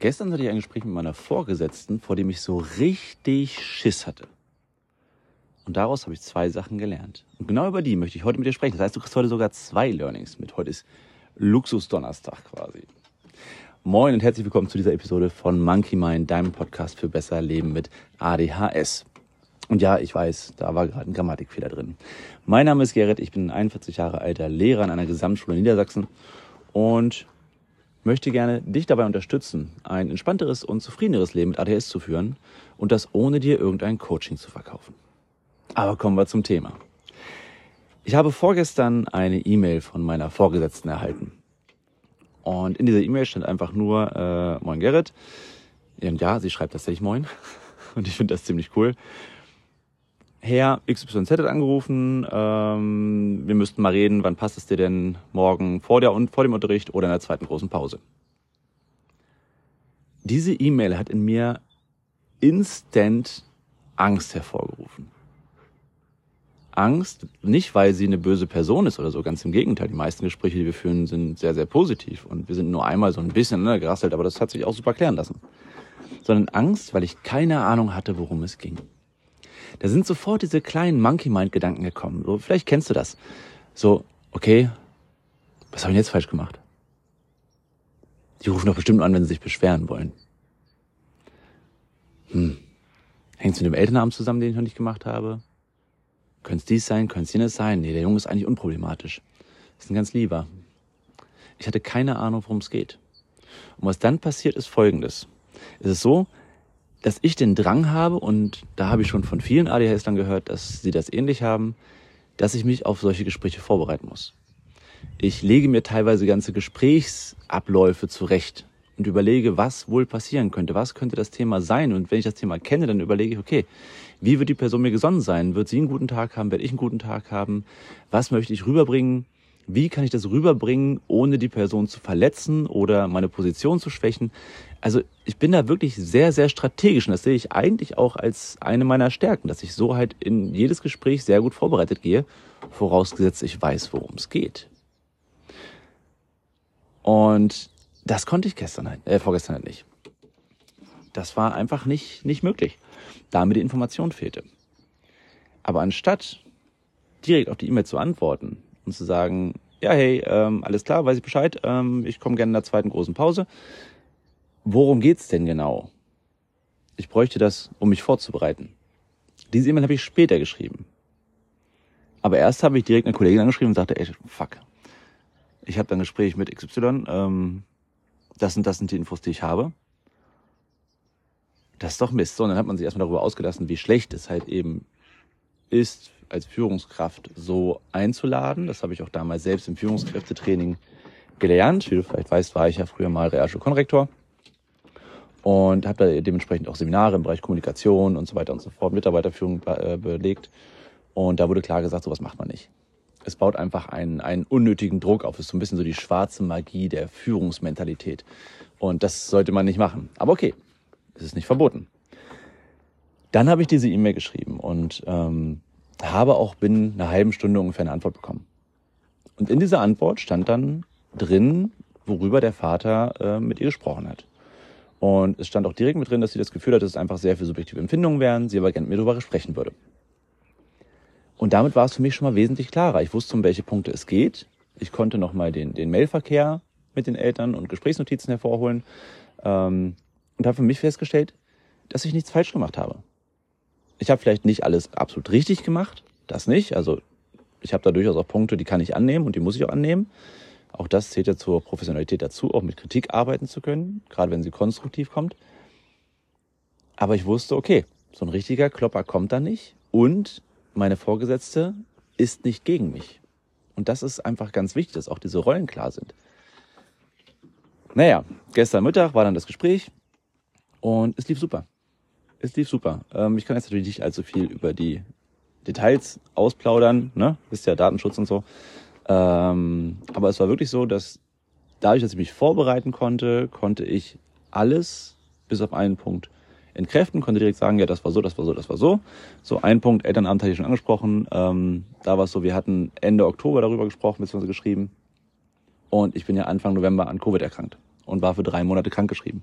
Gestern hatte ich ein Gespräch mit meiner Vorgesetzten, vor dem ich so richtig Schiss hatte. Und daraus habe ich zwei Sachen gelernt. Und genau über die möchte ich heute mit dir sprechen. Das heißt, du kriegst heute sogar zwei Learnings mit. Heute ist Luxusdonnerstag quasi. Moin und herzlich willkommen zu dieser Episode von Monkey Mind, deinem Podcast für besser Leben mit ADHS. Und ja, ich weiß, da war gerade ein Grammatikfehler drin. Mein Name ist Gerrit, ich bin ein 41 Jahre alter Lehrer an einer Gesamtschule in Niedersachsen und möchte gerne dich dabei unterstützen, ein entspannteres und zufriedeneres Leben mit ADS zu führen und das ohne dir irgendein Coaching zu verkaufen. Aber kommen wir zum Thema. Ich habe vorgestern eine E-Mail von meiner Vorgesetzten erhalten. Und in dieser E-Mail stand einfach nur, äh, Moin Gerrit. Und ja, sie schreibt tatsächlich Moin. Und ich finde das ziemlich cool. Herr XYZ hat angerufen, ähm, wir müssten mal reden, wann passt es dir denn morgen vor, der, vor dem Unterricht oder in der zweiten großen Pause. Diese E-Mail hat in mir instant Angst hervorgerufen. Angst, nicht weil sie eine böse Person ist oder so, ganz im Gegenteil. Die meisten Gespräche, die wir führen, sind sehr, sehr positiv und wir sind nur einmal so ein bisschen ne, gerasselt, aber das hat sich auch super klären lassen. Sondern Angst, weil ich keine Ahnung hatte, worum es ging da sind sofort diese kleinen Monkey Mind Gedanken gekommen. So, vielleicht kennst du das. So, okay, was habe ich jetzt falsch gemacht? Die rufen doch bestimmt an, wenn sie sich beschweren wollen. Hm. Hängt es mit dem Elternabend zusammen, den ich noch nicht gemacht habe? Könnte es dies sein? Könnte es jenes sein? Nee, der Junge ist eigentlich unproblematisch. Ist ein ganz lieber. Ich hatte keine Ahnung, worum es geht. Und was dann passiert, ist folgendes. Es ist so, dass ich den Drang habe, und da habe ich schon von vielen ADHSlern gehört, dass sie das ähnlich haben, dass ich mich auf solche Gespräche vorbereiten muss. Ich lege mir teilweise ganze Gesprächsabläufe zurecht und überlege, was wohl passieren könnte, was könnte das Thema sein. Und wenn ich das Thema kenne, dann überlege ich, okay, wie wird die Person mir gesonnen sein? Wird sie einen guten Tag haben? Werde ich einen guten Tag haben? Was möchte ich rüberbringen? Wie kann ich das rüberbringen, ohne die Person zu verletzen oder meine Position zu schwächen? Also ich bin da wirklich sehr, sehr strategisch und das sehe ich eigentlich auch als eine meiner Stärken, dass ich so halt in jedes Gespräch sehr gut vorbereitet gehe, vorausgesetzt ich weiß, worum es geht. Und das konnte ich gestern halt, äh, vorgestern halt nicht. Das war einfach nicht, nicht möglich, da mir die Information fehlte. Aber anstatt direkt auf die E-Mail zu antworten und zu sagen, ja, hey, ähm, alles klar, weiß ich Bescheid, ähm, ich komme gerne in der zweiten großen Pause, worum geht's denn genau? Ich bräuchte das, um mich vorzubereiten. Diese E-Mail habe ich später geschrieben. Aber erst habe ich direkt eine Kollegin angeschrieben und sagte, ey, fuck. Ich habe ein Gespräch mit XY, ähm, das sind das sind die Infos, die ich habe. Das ist doch Mist. So, und dann hat man sich erstmal darüber ausgelassen, wie schlecht es halt eben ist, als Führungskraft so einzuladen. Das habe ich auch damals selbst im Führungskräftetraining gelernt. Wie du vielleicht weißt, war ich ja früher mal Realschulkonrektor und habe da dementsprechend auch Seminare im Bereich Kommunikation und so weiter und so fort, Mitarbeiterführung äh, belegt. Und da wurde klar gesagt, sowas macht man nicht. Es baut einfach einen, einen unnötigen Druck auf. Es ist so ein bisschen so die schwarze Magie der Führungsmentalität. Und das sollte man nicht machen. Aber okay, es ist nicht verboten. Dann habe ich diese E-Mail geschrieben und ähm, habe auch binnen einer halben Stunde ungefähr eine Antwort bekommen. Und in dieser Antwort stand dann drin, worüber der Vater äh, mit ihr gesprochen hat. Und es stand auch direkt mit drin, dass sie das Gefühl hat, dass es einfach sehr viel subjektive Empfindungen wären, sie aber gerne mit mir darüber sprechen würde. Und damit war es für mich schon mal wesentlich klarer. Ich wusste, um welche Punkte es geht. Ich konnte nochmal den, den Mailverkehr mit den Eltern und Gesprächsnotizen hervorholen ähm, und habe für mich festgestellt, dass ich nichts falsch gemacht habe. Ich habe vielleicht nicht alles absolut richtig gemacht, das nicht. Also ich habe da durchaus auch Punkte, die kann ich annehmen und die muss ich auch annehmen. Auch das zählt ja zur Professionalität dazu, auch mit Kritik arbeiten zu können, gerade wenn sie konstruktiv kommt. Aber ich wusste, okay, so ein richtiger Klopper kommt da nicht und meine Vorgesetzte ist nicht gegen mich. Und das ist einfach ganz wichtig, dass auch diese Rollen klar sind. Naja, gestern Mittag war dann das Gespräch und es lief super. Es lief super. Ähm, ich kann jetzt natürlich nicht allzu viel über die Details ausplaudern, ne? Wisst ja Datenschutz und so. Ähm, aber es war wirklich so, dass dadurch, dass ich mich vorbereiten konnte, konnte ich alles bis auf einen Punkt entkräften, konnte direkt sagen, ja, das war so, das war so, das war so. So ein Punkt, Elternamt hatte ich schon angesprochen. Ähm, da war es so, wir hatten Ende Oktober darüber gesprochen, beziehungsweise geschrieben. Und ich bin ja Anfang November an Covid erkrankt und war für drei Monate krankgeschrieben.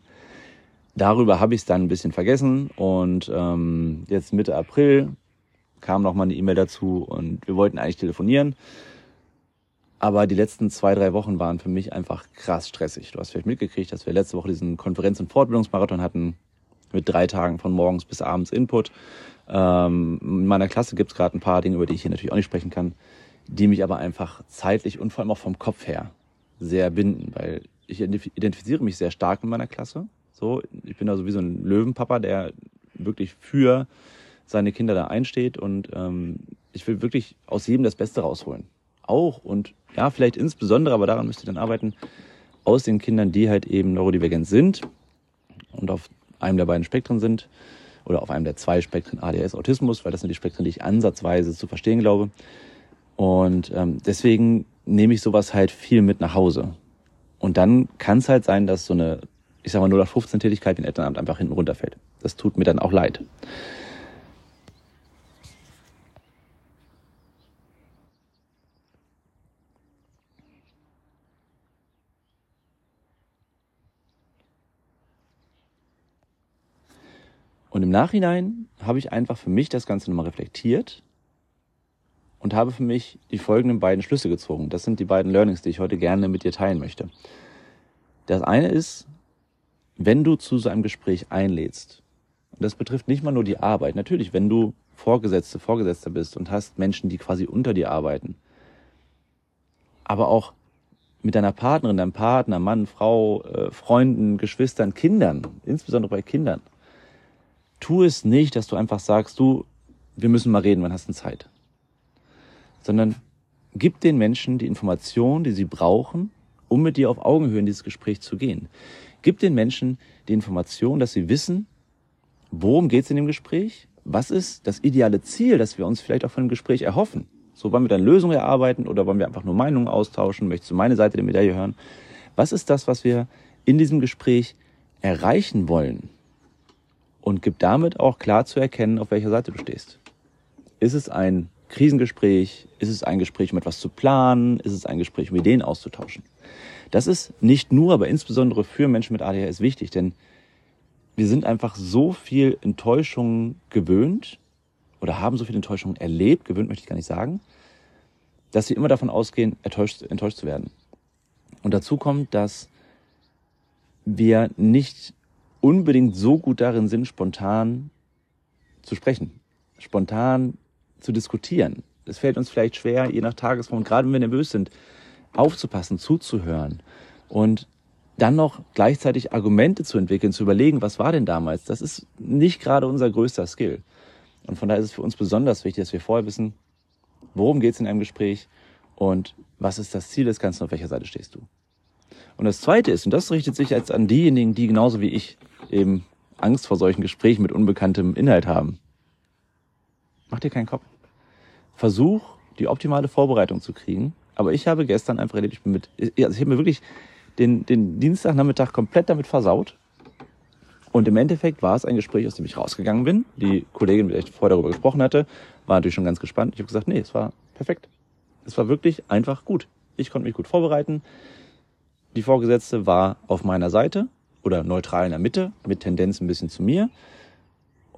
Darüber habe ich es dann ein bisschen vergessen und ähm, jetzt Mitte April kam noch mal eine E-Mail dazu und wir wollten eigentlich telefonieren. Aber die letzten zwei, drei Wochen waren für mich einfach krass stressig. Du hast vielleicht mitgekriegt, dass wir letzte Woche diesen Konferenz- und Fortbildungsmarathon hatten mit drei Tagen von morgens bis abends Input. Ähm, in meiner Klasse gibt es gerade ein paar Dinge, über die ich hier natürlich auch nicht sprechen kann, die mich aber einfach zeitlich und vor allem auch vom Kopf her sehr binden, weil ich identifiziere mich sehr stark in meiner Klasse. So, ich bin da so wie so ein Löwenpapa, der wirklich für seine Kinder da einsteht und ähm, ich will wirklich aus jedem das Beste rausholen. Auch und ja, vielleicht insbesondere, aber daran müsst ihr dann arbeiten, aus den Kindern, die halt eben neurodivergent sind und auf einem der beiden Spektren sind oder auf einem der zwei Spektren ADS, Autismus, weil das sind die Spektren, die ich ansatzweise zu verstehen glaube. Und ähm, deswegen nehme ich sowas halt viel mit nach Hause. Und dann kann es halt sein, dass so eine, ich sag mal, 0 15 Tätigkeit in Elternamt einfach hinten runterfällt. Das tut mir dann auch leid. Und im Nachhinein habe ich einfach für mich das Ganze nochmal reflektiert und habe für mich die folgenden beiden Schlüsse gezogen. Das sind die beiden Learnings, die ich heute gerne mit dir teilen möchte. Das eine ist, wenn du zu so einem Gespräch einlädst, und das betrifft nicht mal nur die Arbeit, natürlich, wenn du Vorgesetzte, Vorgesetzter bist und hast Menschen, die quasi unter dir arbeiten, aber auch mit deiner Partnerin, deinem Partner, Mann, Frau, äh, Freunden, Geschwistern, Kindern, insbesondere bei Kindern, tu es nicht, dass du einfach sagst, du, wir müssen mal reden, wann hast du Zeit? Sondern gib den Menschen die Informationen, die sie brauchen, um mit dir auf Augenhöhe in dieses Gespräch zu gehen. Gib den Menschen die Information, dass sie wissen, worum geht es in dem Gespräch, was ist das ideale Ziel, das wir uns vielleicht auch von dem Gespräch erhoffen. So wollen wir dann Lösungen erarbeiten oder wollen wir einfach nur Meinungen austauschen, möchtest du meine Seite der Medaille hören? Was ist das, was wir in diesem Gespräch erreichen wollen? und gib damit auch klar zu erkennen, auf welcher Seite du stehst. Ist es ein Krisengespräch? Ist es ein Gespräch, um etwas zu planen? Ist es ein Gespräch, um Ideen auszutauschen? Das ist nicht nur, aber insbesondere für Menschen mit ADHS wichtig, denn wir sind einfach so viel Enttäuschung gewöhnt oder haben so viel Enttäuschung erlebt, gewöhnt möchte ich gar nicht sagen, dass wir immer davon ausgehen, enttäuscht, enttäuscht zu werden. Und dazu kommt, dass wir nicht unbedingt so gut darin sind, spontan zu sprechen, spontan zu diskutieren. Es fällt uns vielleicht schwer, je nach Tagesform, gerade wenn wir nervös sind, aufzupassen, zuzuhören und dann noch gleichzeitig Argumente zu entwickeln, zu überlegen, was war denn damals? Das ist nicht gerade unser größter Skill. Und von daher ist es für uns besonders wichtig, dass wir vorher wissen, worum geht es in einem Gespräch und was ist das Ziel des Ganzen, auf welcher Seite stehst du. Und das Zweite ist, und das richtet sich jetzt an diejenigen, die genauso wie ich eben Angst vor solchen Gesprächen mit unbekanntem Inhalt haben. Mach dir keinen Kopf. Versuch, die optimale Vorbereitung zu kriegen. Aber ich habe gestern einfach erlebt, ich bin mit, also ich habe mir wirklich den, den Dienstagnachmittag komplett damit versaut. Und im Endeffekt war es ein Gespräch, aus dem ich rausgegangen bin. Die Kollegin, mit der ich vorher darüber gesprochen hatte, war natürlich schon ganz gespannt. Ich habe gesagt, nee, es war perfekt. Es war wirklich einfach gut. Ich konnte mich gut vorbereiten. Die Vorgesetzte war auf meiner Seite oder neutral in der Mitte, mit Tendenz ein bisschen zu mir.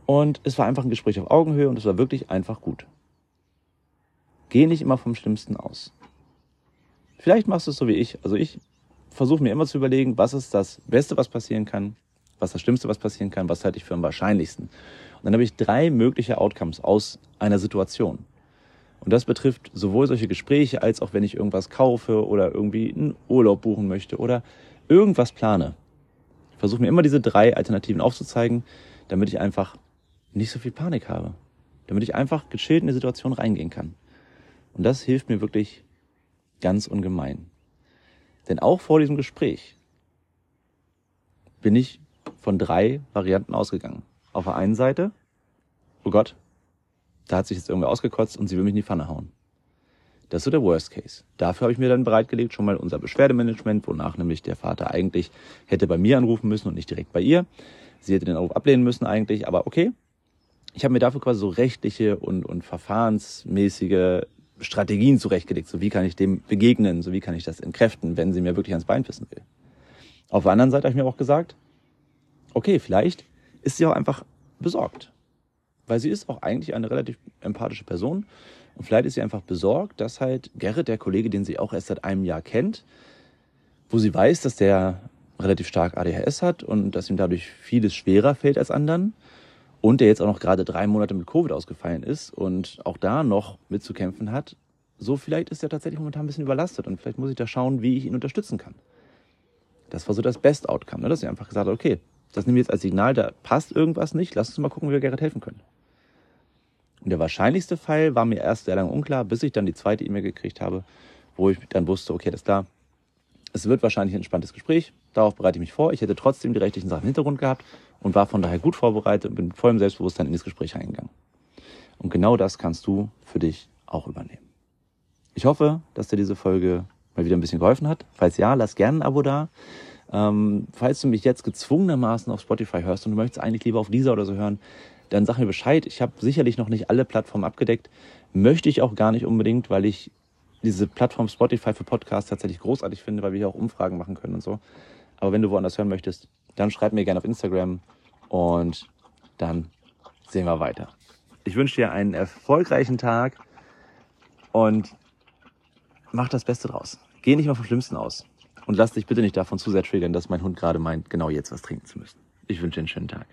Und es war einfach ein Gespräch auf Augenhöhe und es war wirklich einfach gut. Geh nicht immer vom Schlimmsten aus. Vielleicht machst du es so wie ich. Also ich versuche mir immer zu überlegen, was ist das Beste, was passieren kann, was das Schlimmste, was passieren kann, was halte ich für am wahrscheinlichsten. Und dann habe ich drei mögliche Outcomes aus einer Situation. Und das betrifft sowohl solche Gespräche als auch wenn ich irgendwas kaufe oder irgendwie einen Urlaub buchen möchte oder irgendwas plane. Ich versuche mir immer diese drei Alternativen aufzuzeigen, damit ich einfach nicht so viel Panik habe. Damit ich einfach gechillt in die Situation reingehen kann. Und das hilft mir wirklich ganz ungemein. Denn auch vor diesem Gespräch bin ich von drei Varianten ausgegangen. Auf der einen Seite, oh Gott, da hat sich jetzt irgendwer ausgekotzt und sie will mich in die Pfanne hauen. Das ist so der Worst Case. Dafür habe ich mir dann bereitgelegt schon mal unser Beschwerdemanagement, wonach nämlich der Vater eigentlich hätte bei mir anrufen müssen und nicht direkt bei ihr. Sie hätte den Anruf ablehnen müssen eigentlich, aber okay. Ich habe mir dafür quasi so rechtliche und, und verfahrensmäßige Strategien zurechtgelegt. So wie kann ich dem begegnen, so wie kann ich das entkräften, wenn sie mir wirklich ans Bein pissen will. Auf der anderen Seite habe ich mir auch gesagt, okay, vielleicht ist sie auch einfach besorgt. Weil sie ist auch eigentlich eine relativ empathische Person. Und vielleicht ist sie einfach besorgt, dass halt Gerrit, der Kollege, den sie auch erst seit einem Jahr kennt, wo sie weiß, dass der relativ stark ADHS hat und dass ihm dadurch vieles schwerer fällt als anderen. Und der jetzt auch noch gerade drei Monate mit Covid ausgefallen ist und auch da noch mitzukämpfen hat. So vielleicht ist er tatsächlich momentan ein bisschen überlastet und vielleicht muss ich da schauen, wie ich ihn unterstützen kann. Das war so das Best Outcome, ne? dass sie einfach gesagt hat, okay, das nehmen wir jetzt als Signal, da passt irgendwas nicht, lass uns mal gucken, wie wir Gerrit helfen können. Und der wahrscheinlichste Fall war mir erst sehr lange unklar, bis ich dann die zweite E-Mail gekriegt habe, wo ich dann wusste, okay, das ist klar, es wird wahrscheinlich ein entspanntes Gespräch, darauf bereite ich mich vor. Ich hätte trotzdem die rechtlichen Sachen im Hintergrund gehabt und war von daher gut vorbereitet und bin voll im Selbstbewusstsein in das Gespräch reingegangen. Und genau das kannst du für dich auch übernehmen. Ich hoffe, dass dir diese Folge mal wieder ein bisschen geholfen hat. Falls ja, lass gerne ein Abo da. Ähm, falls du mich jetzt gezwungenermaßen auf Spotify hörst und du möchtest eigentlich lieber auf dieser oder so hören, dann sag mir Bescheid. Ich habe sicherlich noch nicht alle Plattformen abgedeckt. Möchte ich auch gar nicht unbedingt, weil ich diese Plattform Spotify für Podcasts tatsächlich großartig finde, weil wir hier auch Umfragen machen können und so. Aber wenn du woanders hören möchtest, dann schreib mir gerne auf Instagram und dann sehen wir weiter. Ich wünsche dir einen erfolgreichen Tag und mach das Beste draus. Geh nicht mal vom Schlimmsten aus. Und lass dich bitte nicht davon zu sehr triggern, dass mein Hund gerade meint, genau jetzt was trinken zu müssen. Ich wünsche dir einen schönen Tag.